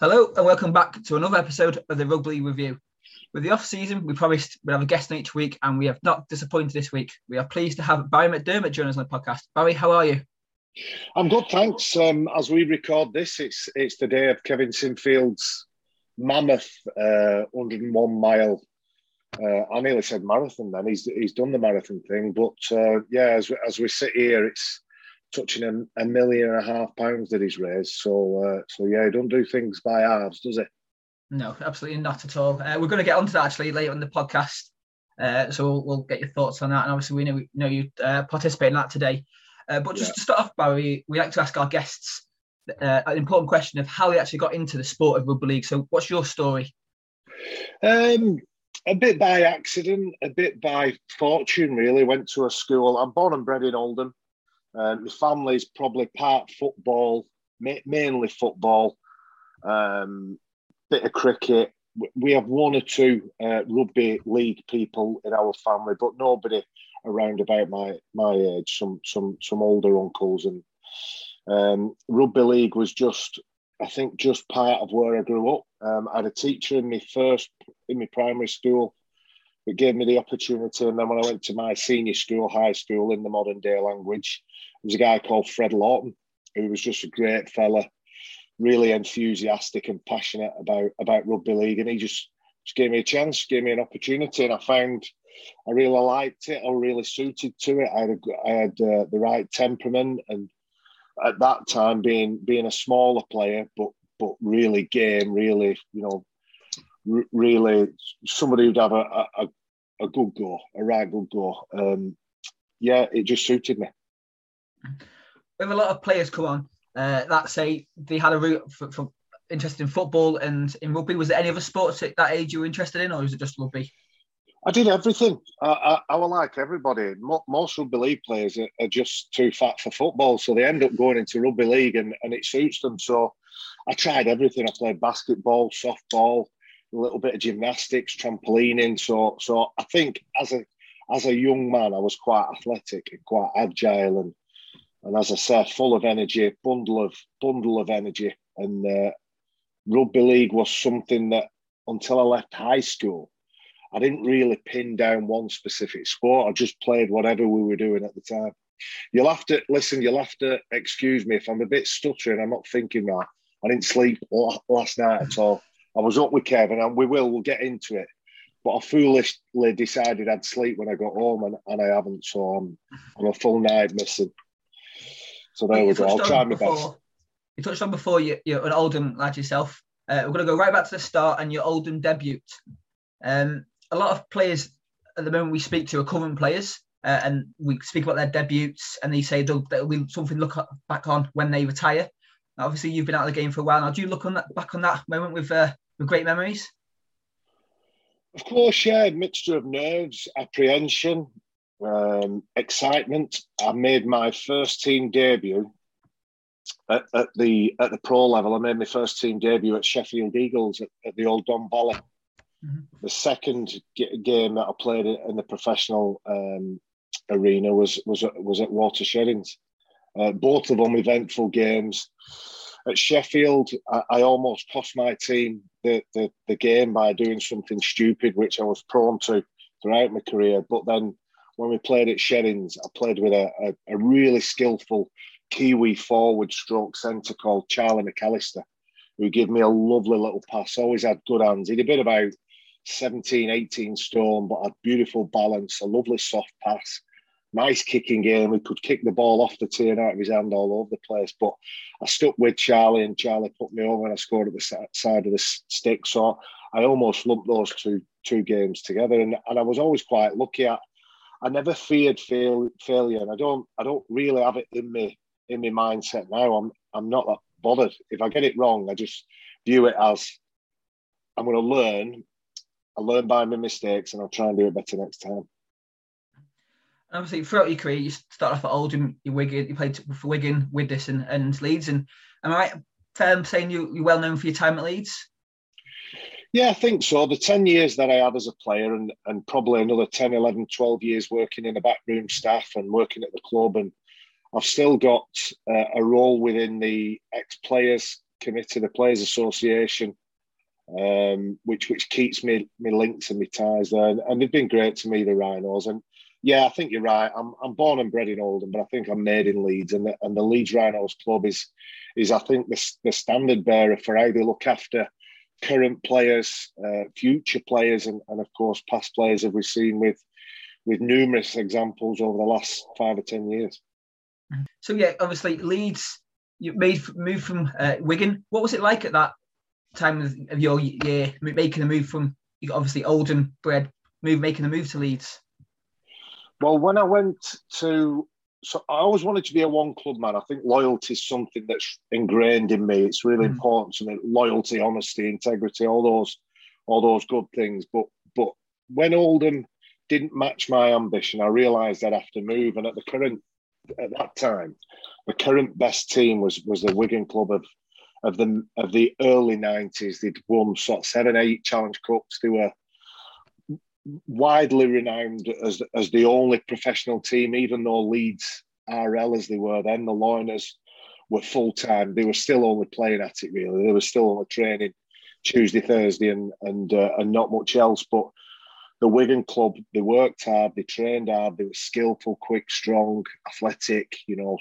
Hello and welcome back to another episode of the Rugby Review. With the off season, we promised we'd have a guest on each week, and we have not disappointed this week. We are pleased to have Barrie McDermott join us on the podcast. Barrie, how are you? I'm good, thanks. Um, as we record this, it's it's the day of Kevin Sinfield's mammoth uh, 101 mile. Uh, I nearly said marathon. Then he's he's done the marathon thing, but uh, yeah, as we, as we sit here, it's touching a, a, million and a half pounds that he's raised. So, uh, so yeah, he don't do things by halves, does it? No, absolutely not at all. Uh, we're going to get onto that actually later in the podcast. Uh, so we'll, we'll, get your thoughts on that. And obviously, we know, we know you uh, participate in that today. Uh, but just yeah. to start off, Barrie, we like to ask our guests uh, an important question of how they actually got into the sport of rugby league. So, what's your story? Um, a bit by accident, a bit by fortune, really. Went to a school. I'm born and bred in Oldham. Um, my family's probably part football, ma- mainly football, um, bit of cricket. We have one or two uh, rugby league people in our family, but nobody around about my my age. Some some some older uncles and um, rugby league was just, I think, just part of where I grew up. Um, I had a teacher in my first in my primary school that gave me the opportunity, and then when I went to my senior school, high school in the modern day language, there was a guy called Fred Lawton, who was just a great fella, really enthusiastic and passionate about about rugby league, and he just just gave me a chance, gave me an opportunity, and I found I really liked it. I really suited to it. I had a, I had uh, the right temperament, and at that time, being being a smaller player, but but really game, really you know, r- really somebody who'd have a, a, a good go, a right good go. Um, yeah, it just suited me. We have a lot of players come on uh, that say they had a route for, for interested in football and in rugby. Was there any other sports at that age you were interested in, or was it just rugby? I did everything. I, I, I like everybody. Most rugby league players are, are, just too fat for football, so they end up going into rugby league, and, and it suits them. So I tried everything. I played basketball, softball, a little bit of gymnastics, trampolining. So so I think as a as a young man, I was quite athletic and quite agile, and and as I said, full of energy, bundle of bundle of energy. And uh, rugby league was something that until I left high school, I didn't really pin down one specific sport. I just played whatever we were doing at the time. You'll have to listen. You'll have to excuse me if I'm a bit stuttering. I'm not thinking right. I didn't sleep last night at all. I was up with Kevin, and we will. We'll get into it. But I foolishly decided I'd sleep when I got home, and, and I haven't. So I'm, I'm a full night missing. So there we go. I'll try my before, best. You touched on before you, you're an Oldham lad yourself. Uh, we're going to go right back to the start and your Oldham debut. Um, a lot of players at the moment we speak to are current players, uh, and we speak about their debuts, and they say they'll, they'll be something to look back on when they retire. Obviously, you've been out of the game for a while now. Do you look on that back on that moment with uh, with great memories? Of course, yeah. Mixture of nerves, apprehension, um, excitement. I made my first team debut at, at, the at the pro level. I made my first team debut at Sheffield Eagles at, at the old Don Valley. Mm-hmm. The second g- game that I played in the professional um, arena was was was at Watersheddings. Uh, both of them eventful games. At Sheffield, I, I almost cost my team the, the, the game by doing something stupid, which I was prone to throughout my career. But then when we played at Sheddings, I played with a, a, a really skillful Kiwi forward stroke centre called Charlie McAllister, who gave me a lovely little pass. Always had good hands. He'd been about 17, 18 stone, but had beautiful balance, a lovely soft pass, nice kicking game. He could kick the ball off the and out of his hand all over the place. But I stuck with Charlie, and Charlie put me over, and I scored at the side of the stick. So I almost lumped those two two games together, and, and I was always quite lucky at I never feared fail, failure, and I don't I don't really have it in me in my mindset now. I'm I'm not that bothered. If I get it wrong, I just view it as I'm going to learn. I learn by my mistakes, and I'll try and do it better next time. Obviously, throughout your career, you started off at Oldham, you Wigan, you played for Wigan, Widnes, and, Leeds. And am I right fair saying you, you're well known for your time at Leeds? Yeah, I think so. The 10 years that I had as a player, and, and probably another 10, 11, 12 years working in the backroom staff and working at the club. And I've still got uh, a role within the ex players committee, the Players Association, um, which which keeps me me links and me ties there, and, and, they've been great to me, the Rhinos. And yeah, I think you're right. I'm I'm born and bred in Oldham, but I think I'm made in Leeds, and the, and the Leeds Rhinos club is is I think the the standard bearer for how they look after current players, uh, future players, and, and of course past players, as we've seen with with numerous examples over the last five or ten years. So yeah, obviously Leeds, you made move from uh, Wigan. What was it like at that time of, your year, making a move from obviously Oldham bred, move making a move to Leeds? Well, when I went to, so I always wanted to be a one club man. I think loyalty is something that's ingrained in me. It's really mm. important to me. Loyalty, honesty, integrity, all those, all those good things. But but when Oldham didn't match my ambition, I realised I'd have to move. And at the current at that time, the current best team was was the Wigan club of of the of the early nineties. They'd won sort of seven, eight Challenge Cups. They were widely renowned as as the only professional team, even though Leeds RL as they were then, the Loiners were full time. They were still only playing at it really. They were still only training Tuesday, Thursday, and and uh, and not much else. But the Wigan club, they worked hard, they trained hard, they were skillful, quick, strong, athletic. You know,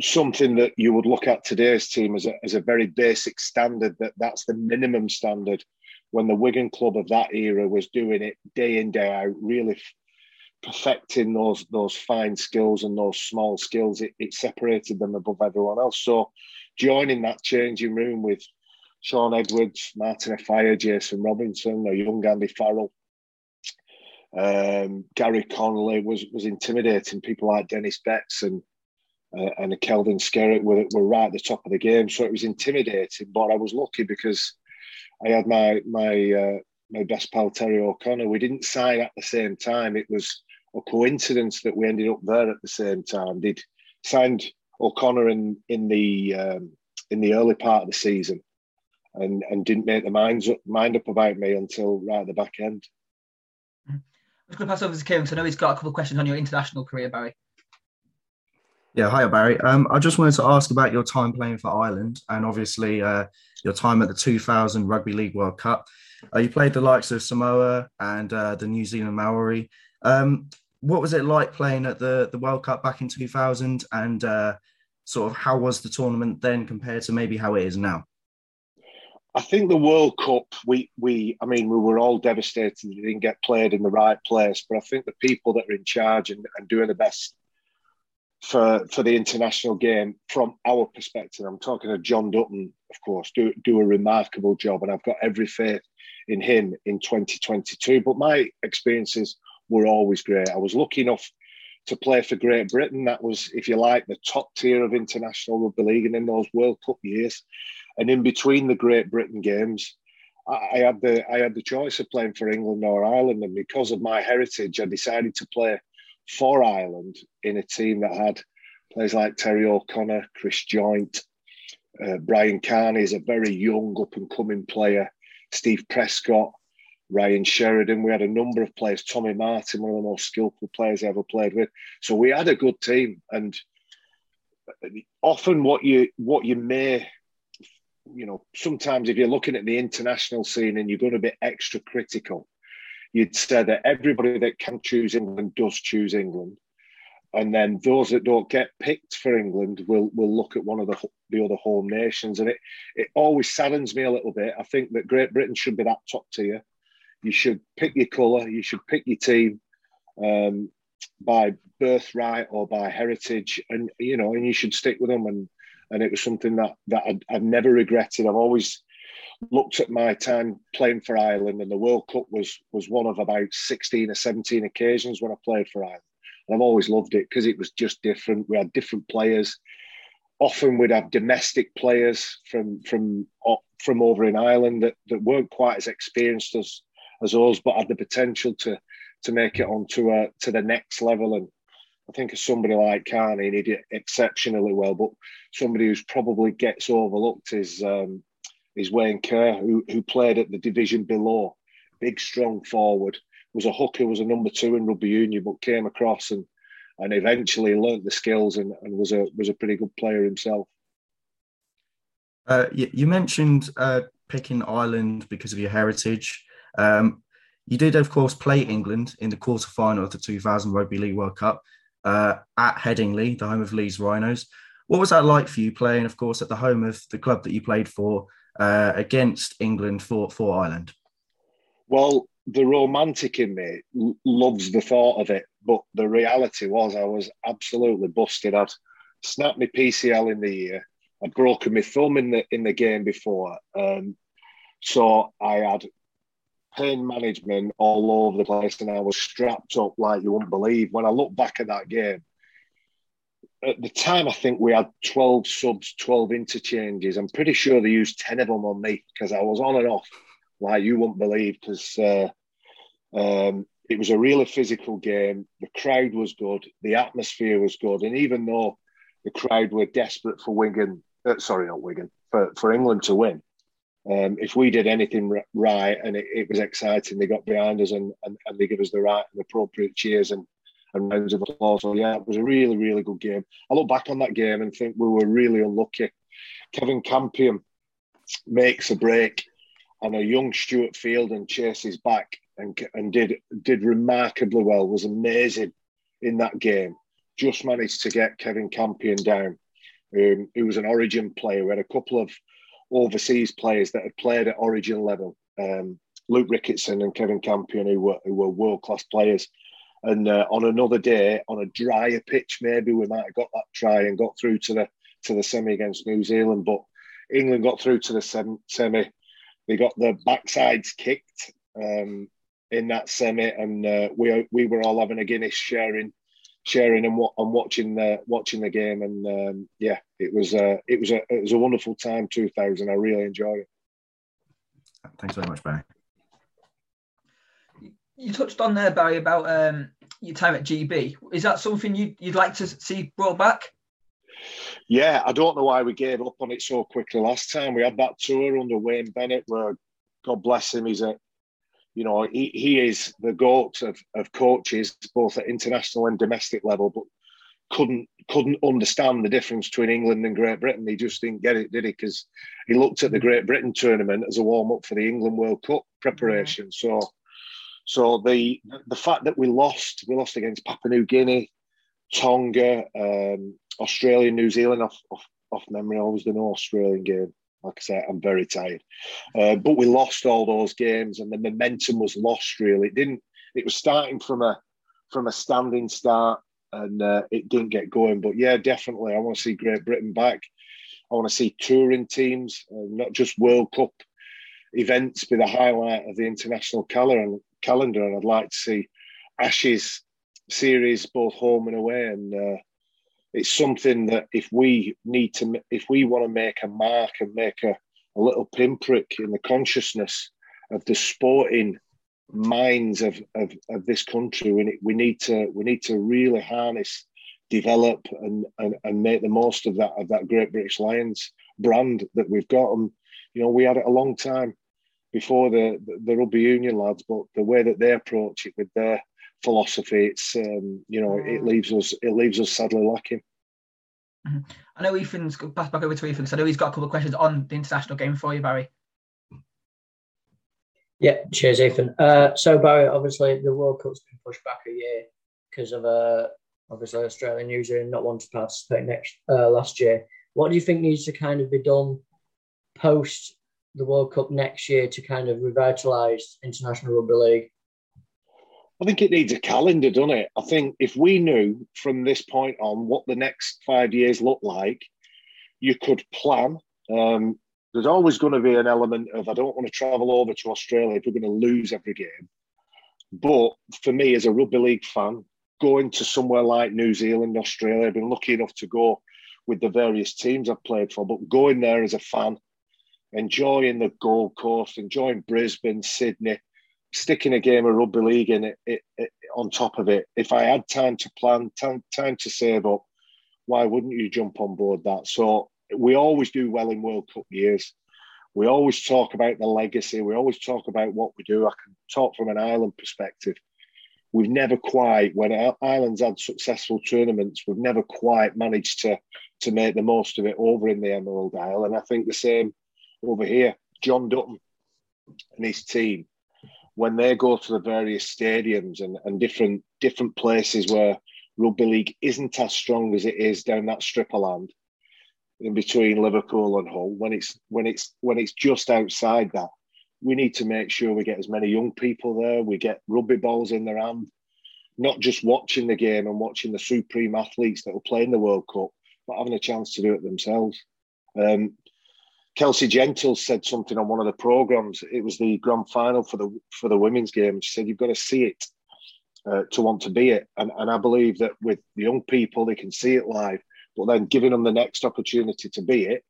something that you would look at today's team as a, as a very basic standard. That that's the minimum standard. When the Wigan club of that era was doing it day in day out, really perfecting those those fine skills and those small skills, it, it separated them above everyone else. So, joining that changing room with Shaun Edwards, Martin Offiah, Jason Robinson, a young Andy Farrell, um, Gary Connolly was was intimidating. People like Dennis Betts and uh, and a Kelvin Skerritt were, were right at the top of the game, so it was intimidating. But I was lucky because I had my my uh, my best pal Terry O'Connor. We didn't sign at the same time. It was a coincidence that we ended up there at the same time. Did signed O'Connor in in the um, in the early part of the season, and and didn't make the minds up, mind up about me until right at the back end. I'm just going to pass over to Kim. So I know he's got a couple of questions on your international career, Barrie. Yeah, hi Barrie. Um, I just wanted to ask about your time playing for Ireland and obviously uh, your time at the 2000 Rugby League World Cup. Uh, you played the likes of Samoa and uh, the New Zealand Maori. Um, what was it like playing at the, the World Cup back in 2000 and uh, sort of how was the tournament then compared to maybe how it is now? I think the World Cup, we we I mean, we were all devastated it didn't get played in the right place. But I think the people that are in charge and, and doing the best for for the international game from our perspective, I'm talking to Jon Dutton, of course, do do a remarkable job, and I've got every faith in him in 2022. But my experiences were always great. I was lucky enough to play for Great Britain. That was, if you like, the top tier of international rugby league, and in those World Cup years. And in between the Great Britain games, I had the I had the choice of playing for England or Ireland, and because of my heritage, I decided to play for Ireland in a team that had players like Terry O'Connor, Chris Joynt, uh, Brian Carney is a very young up and coming player, Steve Prescott, Ryan Sheridan. We had a number of players, Tommy Martyn, one of the most skillful players I ever played with. So we had a good team, and often what you what you may you know, sometimes if you're looking at the international scene and you're going to be extra critical, you'd say that everybody that can choose England does choose England. And then those that don't get picked for England will will look at one of the the other home nations, and it it always saddens me a little bit. I think that Great Britain should be that top tier. You should pick your colour. You should pick your team um, by birthright or by heritage, and you know, and you should stick with them. And and it was something that that I've never regretted. I've always looked at my time playing for Ireland, and the World Cup was was one of about sixteen or seventeen occasions when I played for Ireland. And I've always loved it because it was just different. We had different players. Often we'd have domestic players from from from over in Ireland that, that weren't quite as experienced as as us, but had the potential to to make it onto a to the next level. And I think of somebody like Carney, he did exceptionally well. But somebody who's probably gets overlooked is um, is Wayne Kerr, who who played at the division below, big strong forward, was a hooker, was a number two in rugby union, but came across and and eventually learnt the skills and, and was a was a pretty good player himself. Uh, you, mentioned uh, picking Ireland because of your heritage. Um, you did, of course, play England in the quarter final of the 2000 Rugby League World Cup uh, at Headingley, the home of Leeds Rhinos. What was that like for you playing, of course, at the home of the club that you played for uh, against England for, for Ireland? Well, the romantic in me loves the thought of it, but the reality was I was absolutely busted. I'd snapped my PCL in the year. I'd broken my thumb in the in the game before, um, so I had pain management all over the place, and I was strapped up like you wouldn't believe. When I look back at that game, at the time, I think we had 12 subs, 12 interchanges. I'm pretty sure they used 10 of them on me because I was on and off like you wouldn't believe because uh, um, it was a really physical game. The crowd was good, the atmosphere was good. And even though the crowd were desperate for Wigan, uh, sorry, not Wigan, for, for England to win, um, if we did anything right and it, it, was exciting, they got behind us and, and, and they give us the right and appropriate cheers and, and rounds of applause. So, yeah, it was a really, really good game. I look back on that game and think we were really unlucky. Kevin Campion makes a break and a young Stuart Fielden chases back and, and did did remarkably well, was amazing in that game. Just managed to get Kevin Campion down. Um, who was an origin player. We had a couple of overseas players that had played at origin level. Um, Luke Ricketson and Kevin Campion, who were, who were world class players. And uh, on another day, on a drier pitch, maybe we might have got that try and got through to the to the semi against New Zealand. But England got through to the semi. They got the backsides kicked um, in that semi, and uh, we we were all having a Guinness sharing sharing and, and watching the watching the game. And um, yeah, it was a it was a it was a wonderful time. Two thousand, I really enjoyed it. Thanks very much, Barrie you touched on there, Barrie, about um, your time at GB. Is that something you'd, you'd like to see brought back? Yeah, I don't know why we gave up on it so quickly last time. We had that tour under Wayne Bennett, where God bless him, he's a, you know, he, he is the goat of, of coaches, both at international and domestic level, but couldn't couldn't understand the difference between England and Great Britain. He just didn't get it, did he? Because he looked at the Great Britain tournament as a warm up for the England World Cup preparation. So so the the fact that we lost, we lost against Papua New Guinea, Tonga, um, Australia, New Zealand. Off, off, off memory, I always the no Australian game. Like I said, I'm very tired. Uh, but we lost all those games, and the momentum was lost. Really, it didn't. It was starting from a from a standing start, and uh, it didn't get going. But yeah, definitely, I want to see Great Britain back. I want to see touring teams, uh, not just World Cup events, be the highlight of the international calendar. And calendar, and I'd like to see Ashes series both home and away. And uh, it's something that if we need to, if we want to make a mark and make a, a little pinprick in the consciousness of the sporting minds of, of, of this country, we need, we need to we need to really harness, develop, and, and and make the most of that of that Great British Lions brand that we've got. And you know, we had it a long time before the, the rugby union lads, but the way that they approach it with their philosophy, it's um, you know it mm. leaves us it leaves us sadly lacking. Mm-hmm. I know Ethan's pass back over to Ethan because I know he's got a couple of questions on the international game for you, Barrie. Yeah, cheers, Ethan. Uh, so Barry, obviously the World Cup's been pushed back a year because of uh, obviously Australia and New Zealand not wanting to participate next uh, last year. What do you think needs to kind of be done post the World Cup next year to kind of revitalise international rugby league? I think it needs a calendar, doesn't it? I think if we knew from this point on what the next five years look like, you could plan. Um, there's always going to be an element of I don't want to travel over to Australia if we're going to lose every game. But for me, as a rugby league fan, going to somewhere like New Zealand, Australia, I've been lucky enough to go with the various teams I've played for, but going there as a fan enjoying the Gold Coast, enjoying Brisbane, Sydney, sticking a game of rugby league in it, it, it, on top of it. If I had time to plan, time, time to save up, why wouldn't you jump on board that? So we always do well in World Cup years. We always talk about the legacy. We always talk about what we do. I can talk from an Ireland perspective. We've never quite, when Ireland's had successful tournaments, we've never quite managed to to make the most of it over in the Emerald Isle. And I think the same over here. Jon Dutton and his team, when they go to the various stadiums and, and different different places where rugby league isn't as strong as it is down that strip of land in between Liverpool and Hull, when it's when it's when it's just outside that, we need to make sure we get as many young people there. We get rugby balls in their hand, not just watching the game and watching the supreme athletes that will play in the World Cup, but having a chance to do it themselves. Um, Kelsey Gentles said something on one of the programs. It was the grand final for the for the women's game. She said you've got to see it uh, to want to be it, and and I believe that with the young people, they can see it live, but then giving them the next opportunity to be it,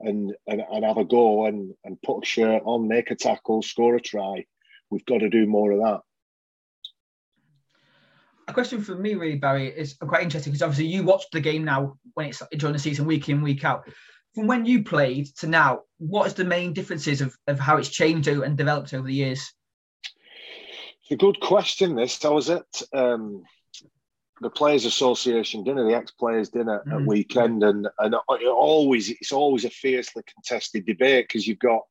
and and, and have a go and and put a shirt on, make a tackle, score a try. We've got to do more of that. A question for me, really, Barrie, is quite interesting because obviously you watched the game now when it's during the season, week in, week out from when you played to now, what is the main differences of, of how it's changed and developed over the years? It's a good question. This I was at um, the Players Association dinner, the ex-players dinner mm. at weekend, and and it always it's always a fiercely contested debate because you've got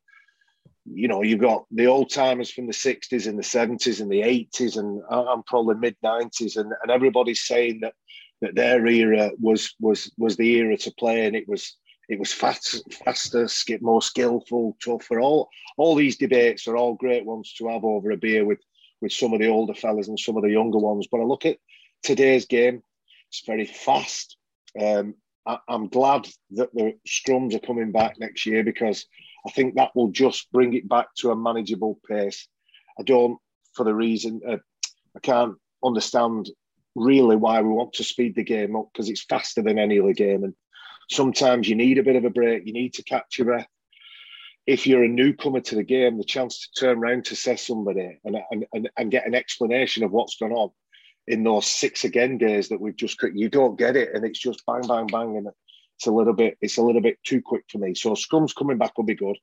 you know you've got the old timers from the 60s and the 70s and the 80s and I'm probably mid 90s and, and everybody's saying that that their era was was was the era to play and it was it was fast, faster, more skillful, tougher. All all these debates are all great ones to have over a beer with with some of the older fellas and some of the younger ones. But I look at today's game; it's very fast. Um, I, am glad that the scrums are coming back next year because I think that will just bring it back to a manageable pace. I don't, for the reason uh, I can't understand really why we want to speed the game up because it's faster than any other game and sometimes you need a bit of a break, you need to catch your breath. If you're a newcomer to the game, the chance to turn around to say somebody and, and, and, and get an explanation of what's gone on in those six again days that we've just you don't get it and it's just bang bang bang and it's a little bit it's a little bit too quick for me so scrums coming back will be good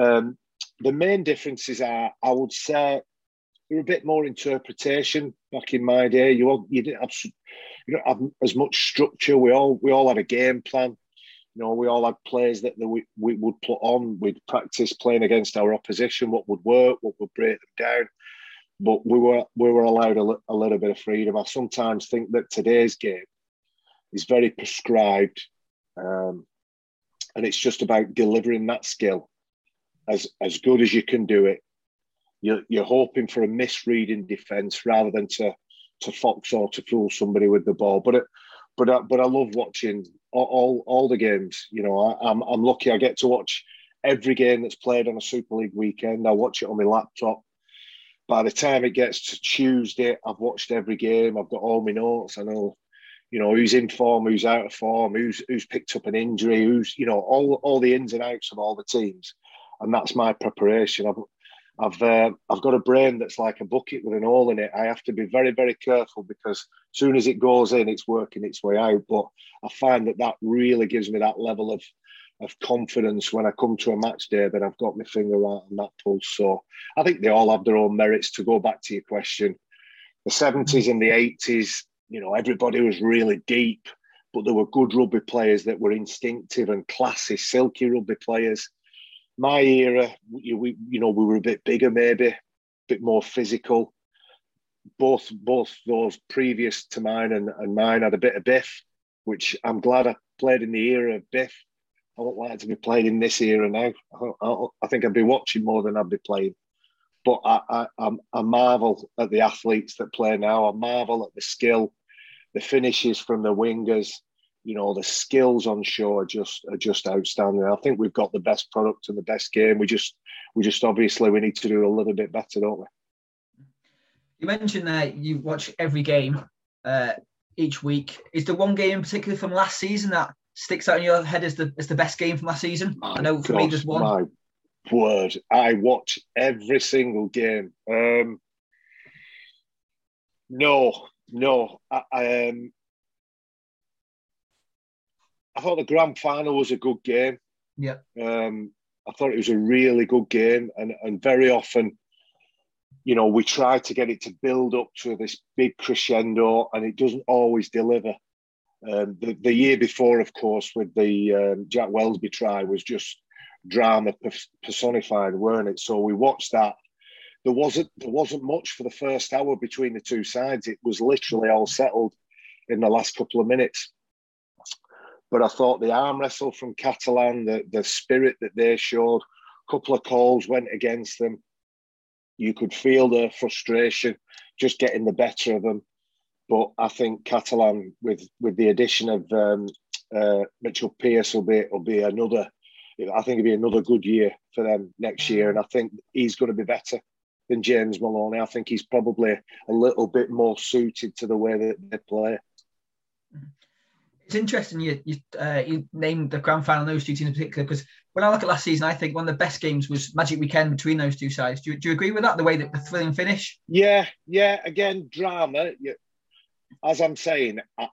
um, the main differences are i would say they're a bit more interpretation back in my day you you didn't have you don't have as much structure. We all we all had a game plan. You know, we all had players that we, we would put on. We'd practice playing against our opposition, what would work, what would break them down. But we were we were allowed a, a little bit of freedom. I sometimes think that today's game is very prescribed, um, and it's just about delivering that skill as as good as you can do it. You're, you're hoping for a misread in defence rather than to to fox or to fool somebody with the ball. But it, but I, but I love watching all, all, all the games. You know, I, am I'm, I'm lucky I get to watch every game that's played on a Super League weekend. I watch it on my laptop. By the time it gets to Tuesday, I've watched every game. I've got all my notes. I know, you know, who's in form, who's out of form, who's who's picked up an injury, who's you know all all the ins and outs of all the teams, and that's my preparation. I've I've uh, I've got a brain that's like a bucket with an hole in it. I have to be very very careful because as soon as it goes in, it's working its way out. But I find that that really gives me that level of of confidence when I come to a match day that I've got my finger right on that pulse. So I think they all have their own merits. To go back to your question, the seventies and the eighties, you know, everybody was really deep, but there were good rugby players that were instinctive and classy, silky rugby players my era, we, you know, we were a bit bigger, maybe a bit more physical. Both both those previous to mine and, and mine had a bit of biff, which I'm glad I played in the era of biff. I would like to be playing in this era now. I, I, think I'd be watching more than I'd be playing. But I, I, I marvel at the athletes that play now. I marvel at the skill, the finishes from the wingers, you know the skills on show are just are just outstanding. I think we've got the best product and the best game. We just we just obviously we need to do a little bit better, don't we? You mentioned that you watch every game uh, each week. Is there one game in particular from last season that sticks out in your head as the as the best game from last season? My I know for gosh, me just one. My word, I watch every single game. Um, no, no, I, I um, I thought the grand final was a good game. Yeah. Um, I thought it was a really good game, and and very often, you know, we try to get it to build up to this big crescendo, and it doesn't always deliver. Um, the, the year before, of course, with the um, Jack Welsby try was just drama personified, weren't it? So we watched that. There wasn't there wasn't much for the first hour between the two sides. It was literally all settled in the last couple of minutes. But I thought the arm wrestle from Catalan, the, the spirit that they showed, a couple of calls went against them. You could feel their frustration just getting the better of them. But I think Catalan, with with the addition of um, uh, Mitchell Pearce, will be will be another. I think it'll be another good year for them next year, and I think he's going to be better than James Maloney. I think he's probably a little bit more suited to the way that they play. It's interesting you you, uh, you named the grand final those two teams in particular because when I look at last season, I think one of the best games was Magic Weekend between those two sides. Do you, do you agree with that? The way that the thrilling finish? Yeah, yeah. Again, drama. As I'm saying, I,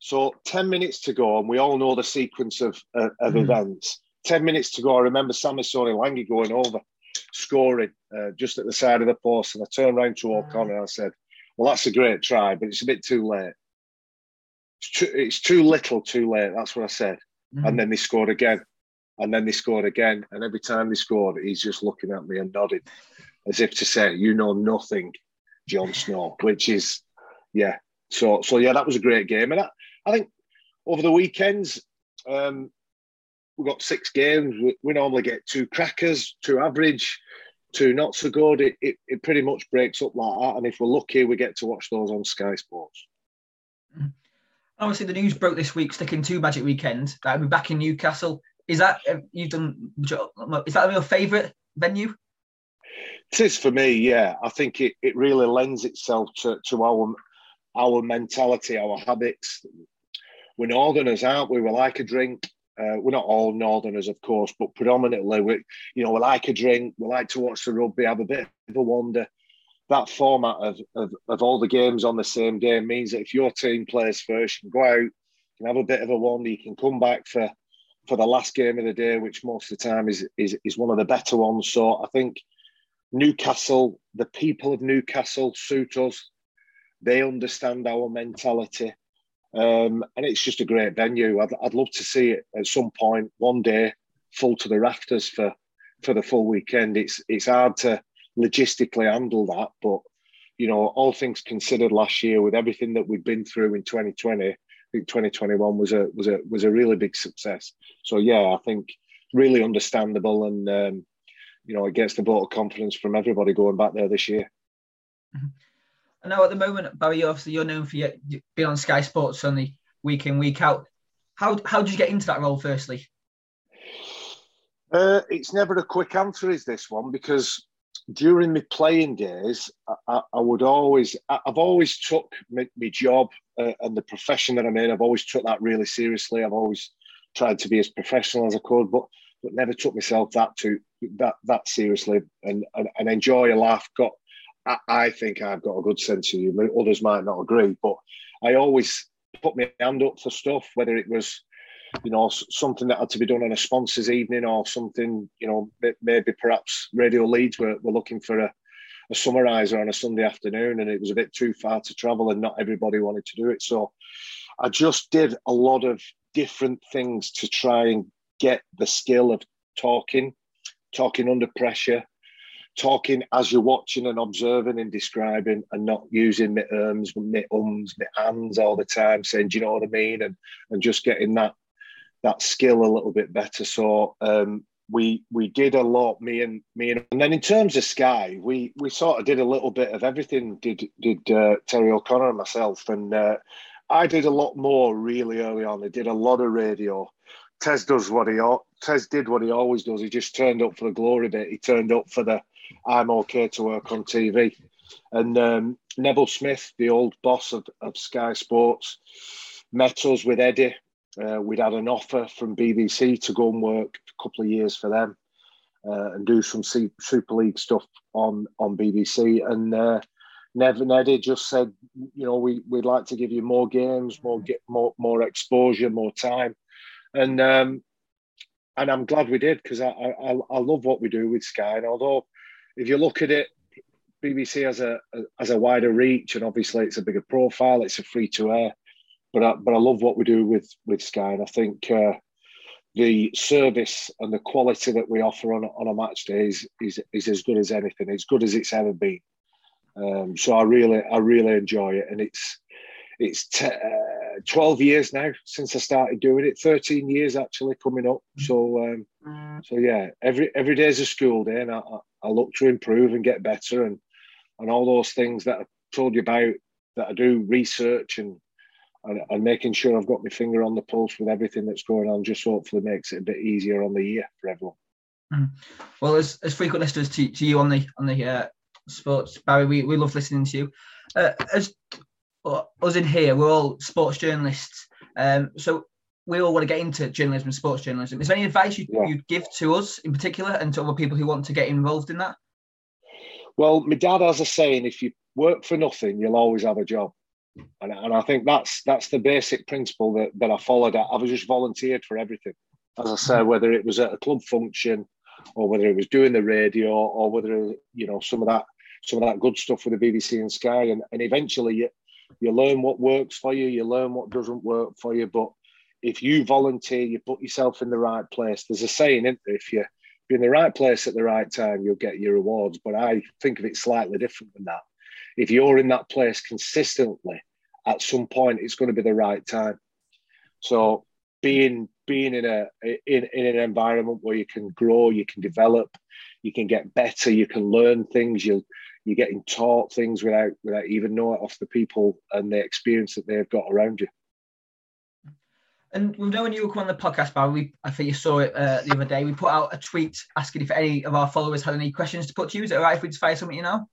so 10 minutes to go, and we all know the sequence of, uh, of mm. events. 10 minutes to go. I remember Samisoni Langi going over, scoring uh, just at the side of the post. And I turned around to O'Connor and I said, Well, that's a great try, but it's a bit too late. It's too, it's too little too late. That's what I said. Mm-hmm. And then they scored again. And then they scored again. And every time they scored, he's just looking at me and nodding as if to say, You know nothing, Jon Snow, which is, yeah. So, so yeah, that was a great game. And I, I think over the weekends, um, we've got six games. We, we, normally get two crackers, two average, two not so good. It, it, it, pretty much breaks up like that. And if we're lucky, we get to watch those on Sky Sports. Mm-hmm. Obviously, the news broke this week, sticking to Magic Weekend. That will be back in Newcastle. Is that you've done? Is that your favourite venue? It is for me. Yeah, I think it, it really lends itself to, to our our mentality, our habits. We're Northerners, aren't we? We like a drink. Uh, we're not all Northerners, of course, but predominantly we, you know, we like a drink, we like to watch the rugby, have a bit of a wander. That format of, of, of all the games on the same day means that if your team plays first, you can go out, you can have a bit of a wander, you can come back for for the last game of the day, which most of the time is is, is one of the better ones. So I think Newcastle, the people of Newcastle suit us. They understand our mentality. Um, and it's just a great venue. I'd, I'd love to see it at some point one day full to the rafters for for the full weekend. It's it's hard to logistically handle that, but you know, all things considered, last year with everything that we've been through in 2020, I think 2021 was a was a was a really big success. So yeah, I think really understandable, and um, you know, it gets the vote of confidence from everybody going back there this year. Mm-hmm. I know at the moment, Barrie, obviously you're known for your, being on Sky Sports on the week in, week out. How, how did you get into that role, firstly? Uh, it's never a quick answer, is this one, because during my playing days, I, I would always, I've always took my, my job uh, and the profession that I'm in, I've always took that really seriously. I've always tried to be as professional as I could, but but never took myself that to that that seriously and, and, and enjoy a laugh. Got I, I think I've got a good sense of humour. Others might not agree, but I always put my hand up for stuff, whether it was, you know, something that had to be done on a sponsors evening or something, you know, maybe perhaps Radio Leeds were, were looking for a, a summariser on a Sunday afternoon and it was a bit too far to travel and not everybody wanted to do it. So I just did a lot of different things to try and get the skill of talking, talking under pressure, talking as you're watching and observing and describing and not using my ums, my ums, my hands all the time, saying, do you know what I mean? And and just getting that that skill a little bit better. So um, we we did a lot, me and me and and then in terms of Sky, we we sort of did a little bit of everything. Did did uh, Terry O'Connor and myself, and uh, I did a lot more really early on. I did a lot of radio. Tez does what he Tez did what he always does. He just turned up for the glory bit. He turned up for the I'm okay to work on TV. And um, Neville Smith, the old boss of, of Sky Sports, met us with Eddie. Uh, we'd had an offer from BBC to go and work a couple of years for them uh, and do some C- Super League stuff on, on BBC. And uh, Nev and Eddie just said, you know, we, we'd like to give you more games, more get more more exposure, more time. And um, and I'm glad we did because I, I I love what we do with Sky. And although if you look at it, BBC has a, has a wider reach, and obviously it's a bigger profile. It's a free to air, but I, but I love what we do with with Sky, and I think uh, the service and the quality that we offer on on a match day is is, is as good as anything, as good as it's ever been. Um, so I really I really enjoy it, and it's it's t- uh, 12 years now since I started doing it. 13 years actually coming up. So um, mm. so yeah, every every day is a school day, and I, I look to improve and get better, and and all those things that I told you about that I do research and and, and making sure I've got my finger on the pulse with everything that's going on. Just hopefully makes it a bit easier on the year for everyone. Mm. Well, as, as frequent listeners to, to you on the on the uh, sports, Barrie, we, we love listening to you. Uh, as us in here, we're all sports journalists. Um, so we all want to get into journalism and sports journalism. Is there any advice you, yeah. you'd give to us in particular and to other people who want to get involved in that? Well, my dad has a saying: if you work for nothing, you'll always have a job. And, and I think that's that's the basic principle that, that I followed. I was just volunteered for everything. As I said, whether it was at a club function or whether it was doing the radio or whether you know some of that some of that good stuff with the BBC and Sky, and, and eventually you, you learn what works for you, you learn what doesn't work for you. But if you volunteer, you put yourself in the right place. There's a saying, isn't there? If you be in the right place at the right time, you'll get your rewards. But I think of it slightly different than that. If you're in that place consistently, at some point it's going to be the right time. So being being in a in, in an environment where you can grow, you can develop, you can get better, you can learn things, you you're getting taught things without without even knowing it off the people and the experience that they've got around you. And we've known you were on the podcast, Barrie. We, I think you saw it uh, the other day. We put out a tweet asking if any of our followers had any questions to put to you. Is it all right if we just fire something you know?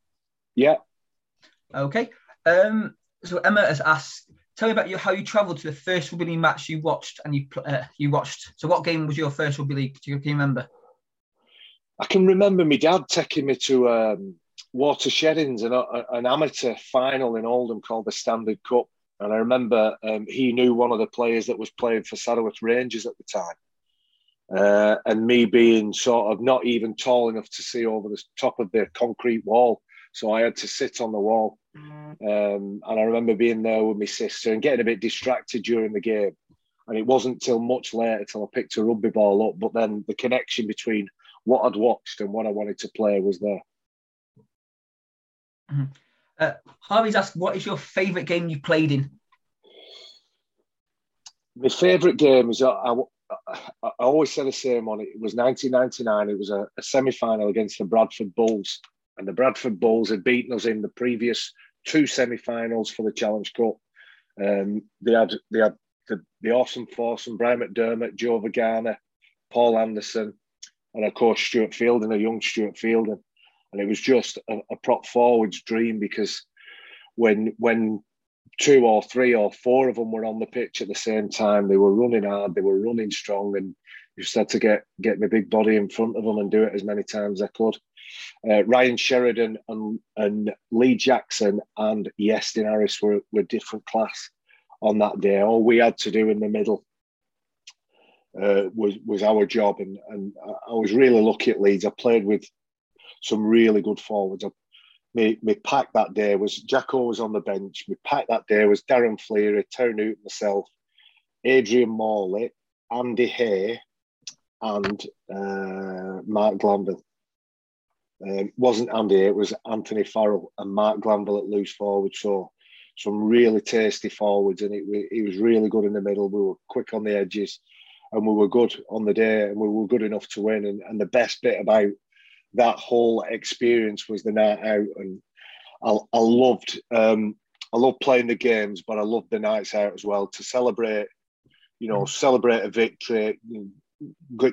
Yeah. Okay. Um, so Emma has asked, tell me about you how you travelled to the first rugby league match you watched and you uh, you watched. So what game was your first rugby league? Do you, can you remember? I can remember my dad taking me to um, Watersheddings, an, an amateur final in Oldham called the Standard Cup and I remember um, he knew one of the players that was playing for Saddleworth Rangers at the time. Uh, and me being sort of not even tall enough to see over the top of the concrete wall. So I had to sit on the wall. Um, and I remember being there with my sister and getting a bit distracted during the game. And it wasn't till much later till I picked a rugby ball up. But then the connection between what I'd watched and what I wanted to play was there. Mm-hmm. Uh, Harvey's asked, what is your favourite game you played in? My favourite game is, I, I, I, always say the same on it. It was 1999. It was a, a semi final against the Bradford Bulls. And the Bradford Bulls had beaten us in the previous two semi finals for the Challenge Cup. Um, they had they had the, the awesome foursome Brian McDermott, Joe Vagana, Paul Anderson, and of course Stuart Fielden, a young Stuart Fielden and it was just a, a prop forward's dream because when when two or three or four of them were on the pitch at the same time, they were running hard, they were running strong, and you just had to get get my big body in front of them and do it as many times as I could. Uh, Ryan Sheridan and, and Lee Jackson and Iestyn Harris were, were different class on that day. All we had to do in the middle uh, was was our job, and and I was really lucky at Leeds. I played with some really good forwards. My, my pack that day was Jacko was on the bench. My pack that day was Darren Fleary, Terry Newton, myself, Adrian Morley, Andy Hay, and uh, Marc Glanville. Um, wasn't Andy, it was Anthony Farrell and Marc Glanville at loose forward. So some really tasty forwards, and it, it was really good in the middle. We were quick on the edges, and we were good on the day, and we were good enough to win. And, and the best bit about that whole experience was the night out, and I, I loved um, I loved playing the games, but I loved the nights out as well to celebrate. You know, celebrate a victory,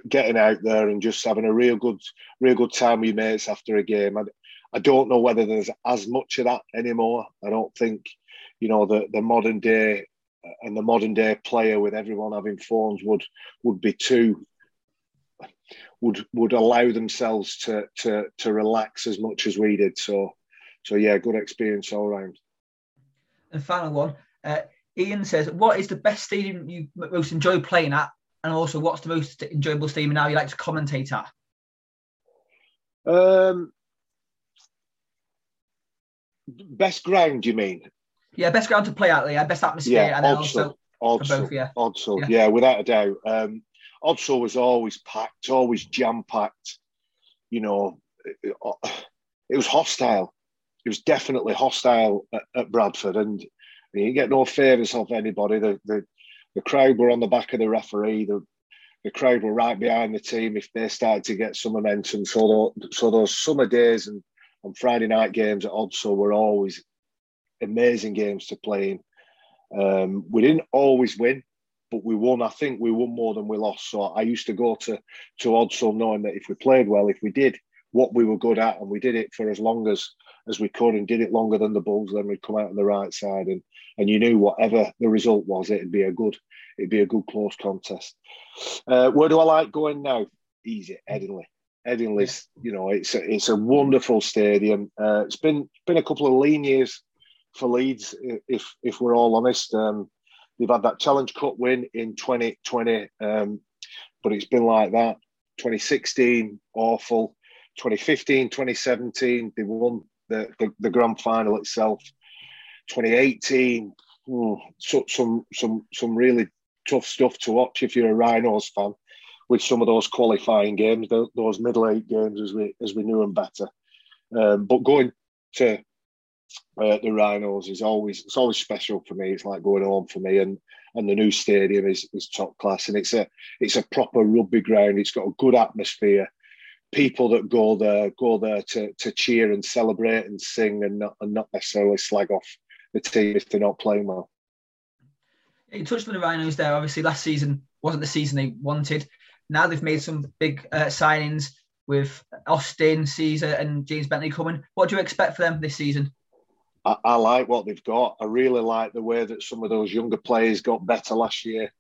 getting out there and just having a real good, real good time with mates after a game. I, I don't know whether there's as much of that anymore. I don't think, you know, the the modern day and the modern day player with everyone having phones would would be too would would allow themselves to to to relax as much as we did. So so yeah, good experience all round. And final one, uh, Ian says, "What is the best stadium you most enjoy playing at, and also what's the most enjoyable stadium now you like to commentate at?" Um, best ground, you mean? Yeah, best ground to play at. Yeah, best atmosphere, Yeah, and also both, yeah. Yeah. yeah. without a doubt. Um, Odsal was always packed, always jam packed. You know, it, it was hostile. It was definitely hostile at, at Bradford, and you get no favours off anybody. The, the the crowd were on the back of the referee. The the crowd were right behind the team if they started to get some momentum. So, tho- so those summer days and on Friday night games at Odsal were always amazing games to play in. Um, we didn't always win, but we won. I think we won more than we lost. So I used to go to to Odsal knowing that if we played well, if we did what we were good at, and we did it for as long as as we could, and did it longer than the Bulls, then we'd come out on the right side. And and you knew whatever the result was, it'd be a good it'd be a good close contest. Uh, where do I like going now? Easy, Headingley. Headingley's, you know, it's a, it's a wonderful stadium. Uh, it's been been a couple of lean years for Leeds, if if we're all honest. Um, they've had that Challenge Cup win in 2020, um, but it's been like that. 2016, awful. 2015, 2017, they won the, the, the grand final itself. 2018, ooh, so, some some some really tough stuff to watch if you're a Rhinos fan with some of those qualifying games, tho- those middle eight games as we as we knew them better. Um, but going to uh, the Rhinos is always it's always special for me. It's like going home for me, and and the new stadium is is top class, and it's a it's a proper rugby ground. It's got a good atmosphere. People that go there go there to to cheer and celebrate and sing, and not and not necessarily slag off the team if they're not playing well. You touched on the Rhinos there. Obviously, last season wasn't the season they wanted. Now they've made some big uh, signings with Austin, Sezer, and James Bentley coming. What do you expect for them this season? I, I like what they've got. I really like the way that some of those younger players got better last year.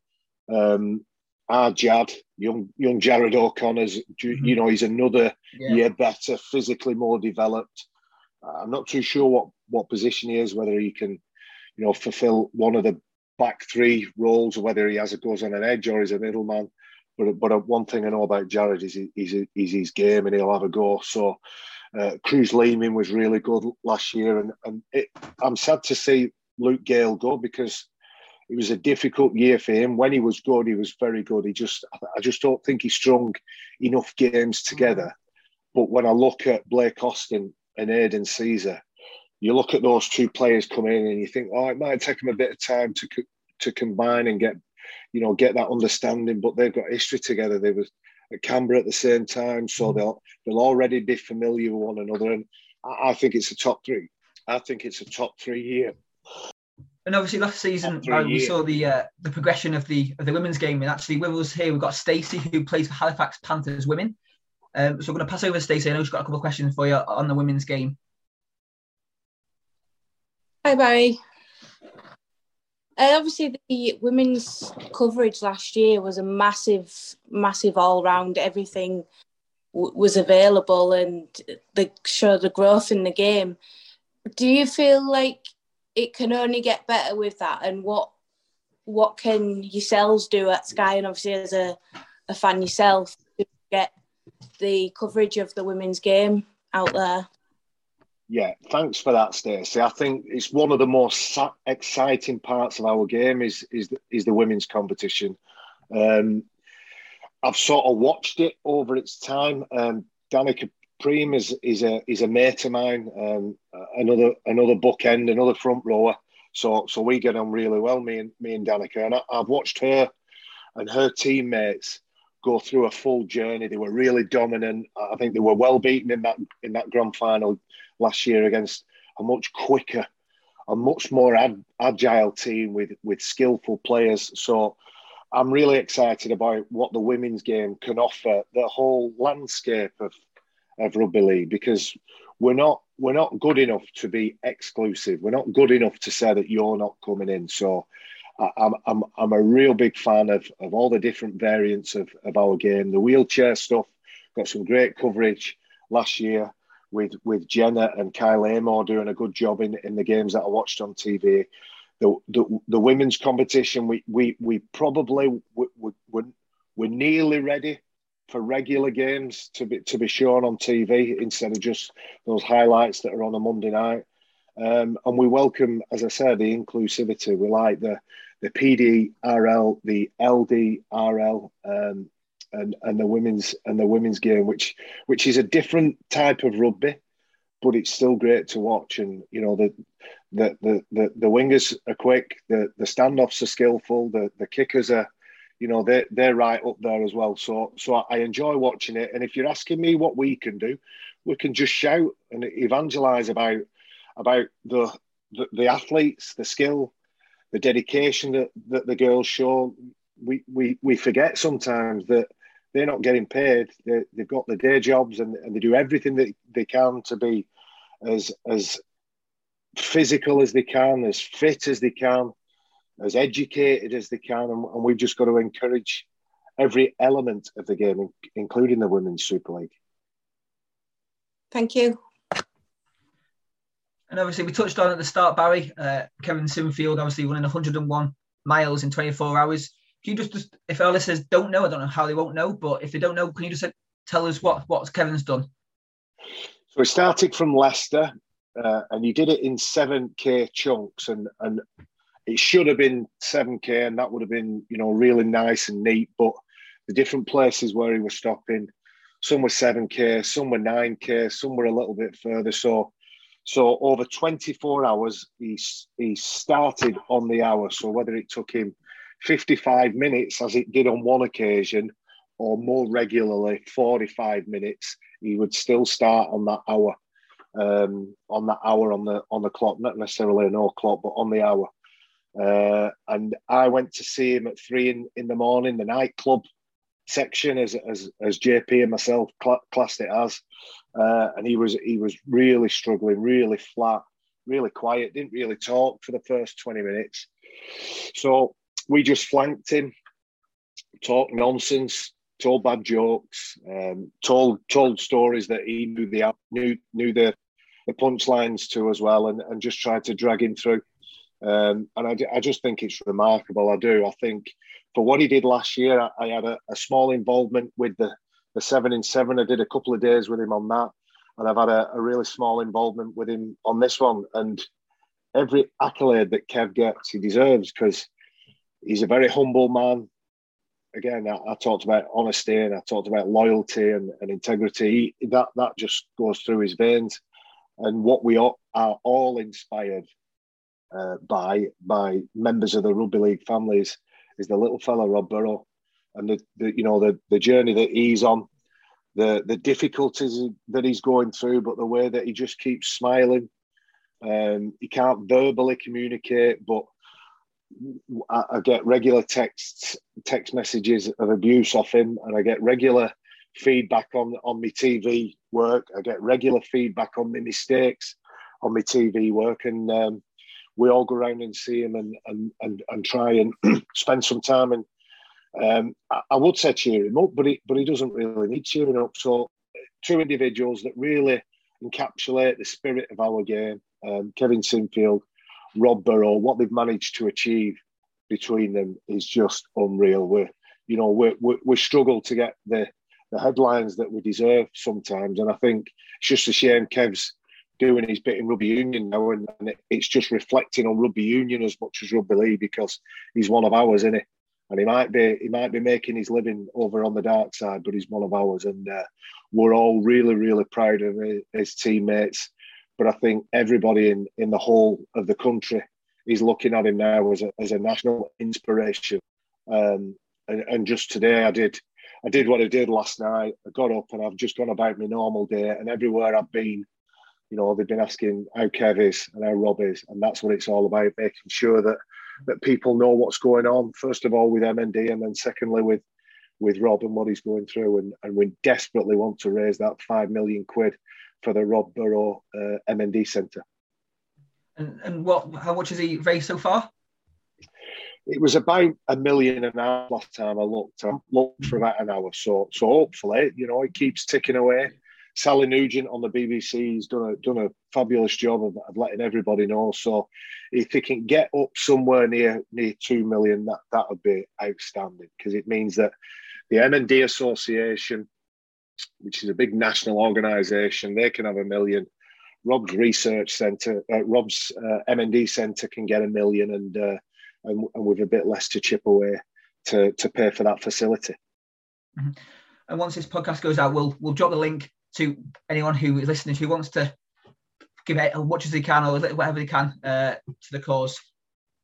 Um, our Jad, young young Jarrod O'Connor's, you, you know, he's another year better, physically more developed. I'm not too sure what what position he is, whether he can, you know, fulfill one of the back three roles, or whether he has a goes on an edge or he's a middleman. But but one thing I know about Jarrod is he, he's he's his game and he'll have a go. So. Uh, Kruise Leeming was really good last year, and, and it, I'm sad to see Luke Gale go because it was a difficult year for him. When he was good, he was very good. He just, I just don't think he strung enough games together. But when I look at Blake Austin and Aidan Sezer, you look at those two players come in and you think, oh, it might take them a bit of time to to combine and get, you know, get that understanding. But they've got history together. They was at Canberra at the same time, so they'll they'll already be familiar with one another. And I, I think it's a top three. I think it's a top three year. And obviously, last season uh, we saw the uh, the progression of the of the women's game. And actually, with us here, we've got Stacy who plays for Halifax Panthers women. Um, so I'm going to pass over to Stacy. I know she's got a couple of questions for you on the women's game. Hi, Barrie. Uh, obviously, the women's coverage last year was a massive, massive all round. Everything w- was available and they showed the growth in the game. Do you feel like it can only get better with that? And what what can yourselves do at Sky? And obviously, as a, a fan yourself, to get the coverage of the women's game out there? Yeah, thanks for that, Stacy. I think it's one of the most exciting parts of our game is is the, is the women's competition. Um, I've sort of watched it over its time. Um, Danika Priim is is a is a mate of mine. Um, another another bookend, another front rower. So so we get on really well, me and me and Danika, and I, I've watched her and her teammates go through a full journey. They were really dominant. I think they were well beaten in that in that grand final last year against a much quicker, a much more agile team with with skillful players. So I'm really excited about what the women's game can offer the whole landscape of of rugby league because we're not we're not good enough to be exclusive. We're not good enough to say that you're not coming in. So I'm I'm I'm a real big fan of of all the different variants of of our game. The wheelchair stuff got some great coverage last year with with Jenna and Kyle Amor doing a good job in in the games that I watched on TV. The the, the women's competition we we we probably we, we, we're, we're nearly ready for regular games to be to be shown on TV instead of just those highlights that are on a Monday night. Um, and we welcome, as I said, the inclusivity. We like the the PDRL, the LDRL, um, and and the women's and the women's game, which which is a different type of rugby, but it's still great to watch. And you know the the the the, the wingers are quick, the the standoffs are skillful, the the kickers are, you know, they they're right up there as well. So so I enjoy watching it. And if you're asking me what we can do, we can just shout and evangelize about about the the, the athletes, the skill, the dedication that, that the girls show. We, we we forget sometimes that they're not getting paid. They, they've got their day jobs and, and they do everything that they can to be as as physical as they can, as fit as they can, as educated as they can, and, and we've just got to encourage every element of the game, including the women's Super League. Thank you. And obviously, we touched on at the start, Barrie, uh, Kevin Sinfield, obviously running 101 miles in 24 hours. Can you just, just, if our listeners don't know, I don't know how they won't know, but if they don't know, can you just tell us what what Kevin's done? So he started from Leicester, uh, and he did it in seven k chunks, and and it should have been seven k, and that would have been you know really nice and neat. But the different places where he was stopping, some were seven k, some were nine k, some were a little bit further. So so over 24 hours, he, he started on the hour. So whether it took him 55 minutes, as it did on one occasion, or more regularly 45 minutes, he would still start on that hour, um, on that hour on the on the clock, not necessarily an clock, but on the hour. Uh, and I went to see him at three in, in the morning, the nightclub section, as as, as JP and myself cl- classed it as, uh, and he was he was really struggling, really flat, really quiet, didn't really talk for the first twenty minutes. So we just flanked him, talked nonsense, told bad jokes, um, told told stories that he knew the knew knew the the punchlines to as well, and, and just tried to drag him through. Um, and I, I just think it's remarkable. I do. I think for what he did last year, I, I had a, a, small involvement with the, the seven in seven. I did a couple of days with him on that, and I've had a, a really small involvement with him on this one. And every accolade that Kev gets, he deserves because he's a very humble man. Again, I, I, talked about honesty and I talked about loyalty and, and integrity. He, that that just goes through his veins, and what we are, are all inspired uh, by by members of the rugby league families is the little fella Rob Burrow, and the, the you know the the journey that he's on, the the difficulties that he's going through, but the way that he just keeps smiling. Um, he can't verbally communicate, but I, I get regular texts, text messages of abuse off him, and I get regular feedback on on my TV work. I get regular feedback on my mistakes on my TV work, and um, we all go around and see him and and and, and try and spend some time. And um, I, I, would say cheer him up, but he but he doesn't really need cheering up. So two individuals that really encapsulate the spirit of our game: um, Kevin Sinfield, Rob Burrow. What they've managed to achieve between them is just unreal. We're you know we we struggle to get the the headlines that we deserve sometimes, and I think it's just a shame Kev's doing his bit in rugby union now, and, and it, it's just reflecting on rugby union as much as rugby league because he's one of ours, isn't he? And he might be he might be making his living over on the dark side, but he's one of ours, and uh, we're all really really proud of his teammates. But I think everybody in in the whole of the country is looking at him now as a as a national inspiration. Um, and, and just today, I did I did what I did last night. I got up and I've just gone about my normal day, and everywhere I've been, you know, they've been asking how Kev is and how Rob is, and that's what it's all about, making sure that that people know what's going on. First of all, with MND, and then secondly with with Rob and what he's going through, and and we desperately want to raise that five million quid for the Rob Burrow uh, MND Centre. And and what? How much has he raised so far? It was about a million and a half last time I looked. I looked for about an hour, so so hopefully, you know, it keeps ticking away. Sally Nugent on the BBC has done a done a fabulous job of, of, letting everybody know. So if he can get up somewhere near near two million, that that would be outstanding because it means that the MND Association, which is a big national organisation, they can have a million. Rob's research centre, uh, Rob's uh, MND centre can get a million, and, uh, and and with a bit less to chip away to to pay for that facility. Mm-hmm. And once this podcast goes out, we'll we'll drop the link to anyone who is listening who wants to give it as much as they can or whatever they can uh, to the cause.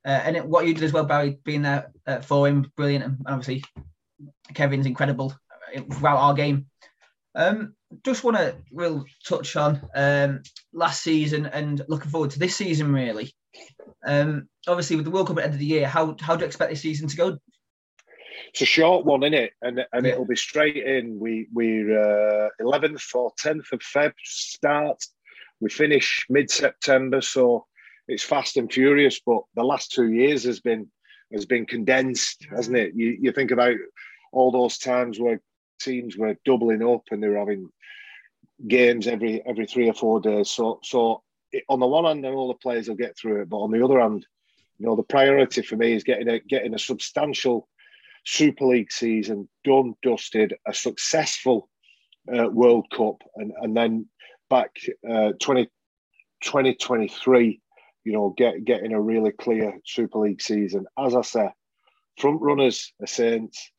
Uh, and it, what you did as well, Barrie, being there uh, for him, brilliant, and obviously Kevin's incredible throughout our game. Um, just want to real touch on um, last season and looking forward to this season really. Um, obviously, with the World Cup at the end of the year, how how do you expect this season to go? It's a short one, isn't it? And and yeah. it'll be straight in. We we're uh, eleventh uh, or tenth of Feb start. We finish mid September, so it's fast and furious. But the last two years has been has been condensed, hasn't it? You you think about all those times where teams were doubling up and they were having games every every three or four days. So so on the one hand, all the players will get through it, but on the other hand, you know, the priority for me is getting a getting a substantial Super League season done, dusted, a successful uh, World Cup, and and then back uh, 20, 2023, you know, get getting a really clear Super League season. As I say, front runners are Saints.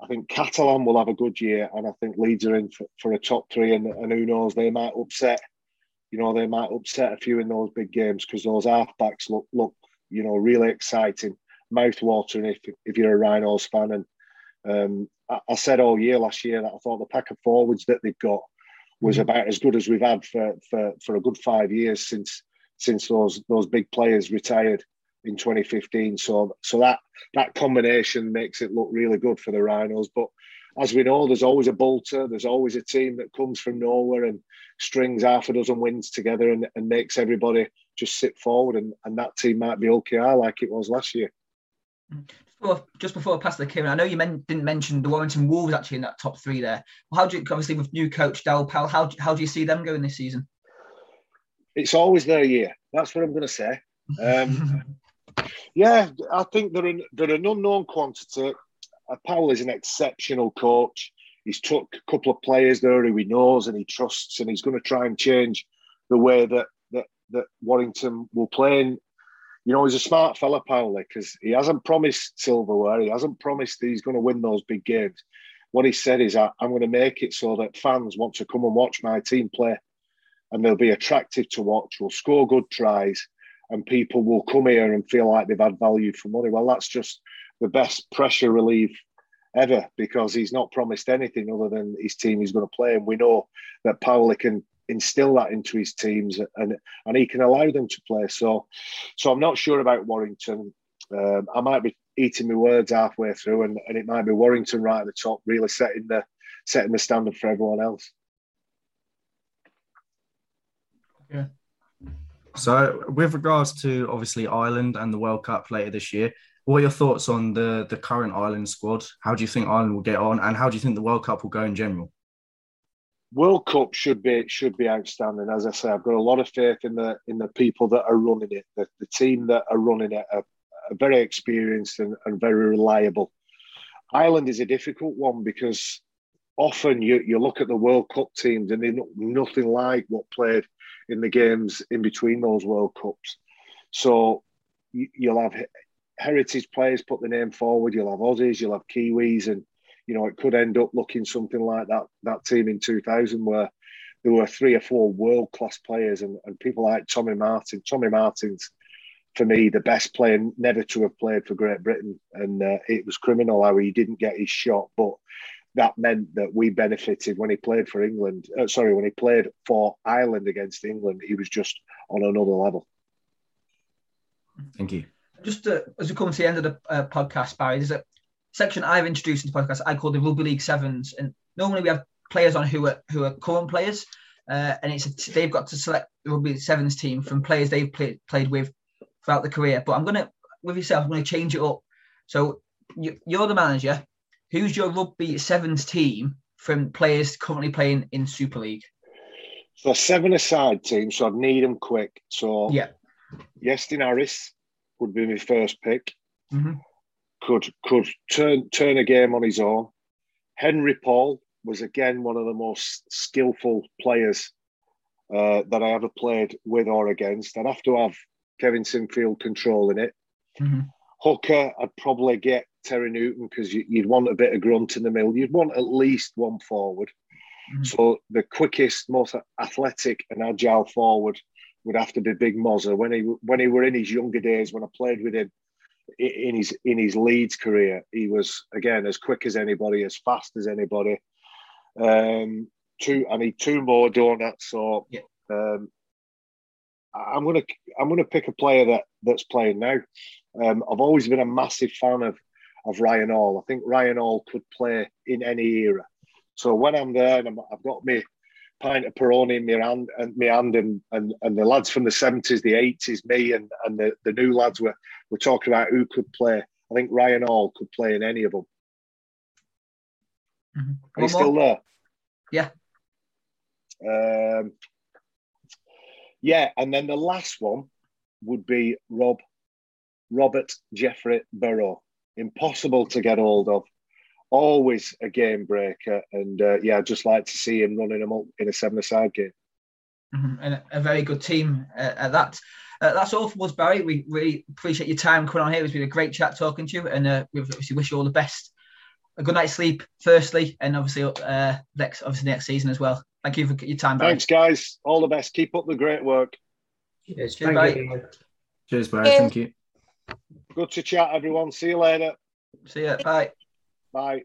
I think Catalan will have a good year, and I think Leeds are in for, for a top three. And, and who knows, they might upset, you know, they might upset a few in those big games because those halfbacks look look, you know, really exciting, mouth-watering if if you're a Rhinos fan. And um, I, I, said all year last year that I thought the pack of forwards that they've got was mm. about as good as we've had for for, for a good five years since since those those big players retired in 2015. So so that that combination makes it look really good for the Rhinos. But as we know, there's always a bolter. There's always a team that comes from nowhere and strings half a dozen wins together and, and makes everybody just sit forward. And, and that team might be Hull KR like it was last year. Well, just before I pass the Kieran, I know you men- didn't mention the Warrington Wolves actually in that top three there. Well, how do you, obviously with new coach Daryl Powell, how, how do you see them going this season? It's always their year. That's what I'm going to say. Um, Yeah, I think they're an, they're an unknown quantity. Powell is an exceptional coach. He's took a couple of players there who he knows and he trusts, and he's going to try and change the way that that that Warrington will play. And you know, he's a smart fella, Powell, because he hasn't promised silverware. He hasn't promised that he's going to win those big games. What he said is, "I'm going to make it so that fans want to come and watch my team play, and they'll be attractive to watch. We'll score good tries." And people will come here and feel like they've had value for money. Well, that's just the best pressure relief ever because he's not promised anything other than his team is going to play. And we know that Powell can instill that into his teams and and he can allow them to play. So so I'm not sure about Warrington. Um, I might be eating my words halfway through and, and it might be Warrington right at the top, really setting the setting the standard for everyone else. Yeah. So, with regards to obviously Ireland and the World Cup later this year, what are your thoughts on the the current Ireland squad? How do you think Ireland will get on, and how do you think the World Cup will go in general? World Cup should be should be outstanding. As I say, I've got a lot of faith in the in the people that are running it. The, the team that are running it are, are very experienced and, and very reliable. Ireland is a difficult one because often you, you look at the World Cup teams and they're nothing like what played in the games in between those World Cups. So you'll have heritage players put the name forward. You'll have Aussies, you'll have Kiwis, and you know it could end up looking something like that that team in 2000 where there were three or four world class players and, and people like Tommy Martyn. Tommy Martyn's for me the best player never to have played for Great Britain, and uh, it was criminal how he didn't get his shot, but that meant that we benefited when he played for England. Uh, sorry, when he played for Ireland against England, he was just on another level. Thank you. Just uh, as we come to the end of the uh, podcast, Barrie, there's a section I've introduced in the podcast I call the Rugby League Sevens, and normally we have players on who are who are current players, uh, and it's a, they've got to select the Rugby League Sevens team from players they've play, played with throughout the career. But I'm gonna with yourself, I'm gonna change it up. So you, you're the manager Who's your rugby sevens team from players currently playing in Super League? So seven aside team, so I'd need them quick. So yeah, Iestyn Harris would be my first pick. Mm-hmm. Could could turn turn a game on his own. Henry Paul was again one of the most skillful players uh, that I ever played with or against. I'd have to have Kevin Sinfield controlling it. Mm-hmm. Hooker, I'd probably get Terry Newton because you, would want a bit of grunt in the middle. You'd want at least one forward. Mm-hmm. So the quickest, most athletic and agile forward would have to be Big Mozza. When he when he were in his younger days, when I played with him in his in his Leeds career, he was again as quick as anybody, as fast as anybody. Um, two, I need two more donuts. So yeah. um, I'm gonna I'm gonna pick a player that that's playing now. Um, I've always been a massive fan of of Ryan Hall. I think Ryan Hall could play in any era. So when I'm there and i have got me pint of Peroni in my hand and my hand and, and, and the lads from the 70s, the 80s, me and, and the, the new lads were, were talking about who could play. I think Ryan Hall could play in any of them. Mm-hmm. Are you still there? Yeah. Um, yeah, and then the last one would be Rob Robert Jeffrey Burrow. Impossible to get hold of. Always a game breaker, and uh, yeah, I'd just like to see him running them up in a seven-a-side game. Mm-hmm. And a very good team uh, at that. Uh, that's all from us, Barrie. We really appreciate your time coming on here. It's been a great chat talking to you, and uh, we obviously wish you all the best. A good night's sleep, firstly, and obviously uh, next, obviously next season as well. Thank you for your time, Barrie. Thanks, guys. All the best. Keep up the great work. Cheers, Cheers, Barrie. Cheers, Barrie. Thank you. Good to chat, everyone. See you later. See you. Bye. Bye.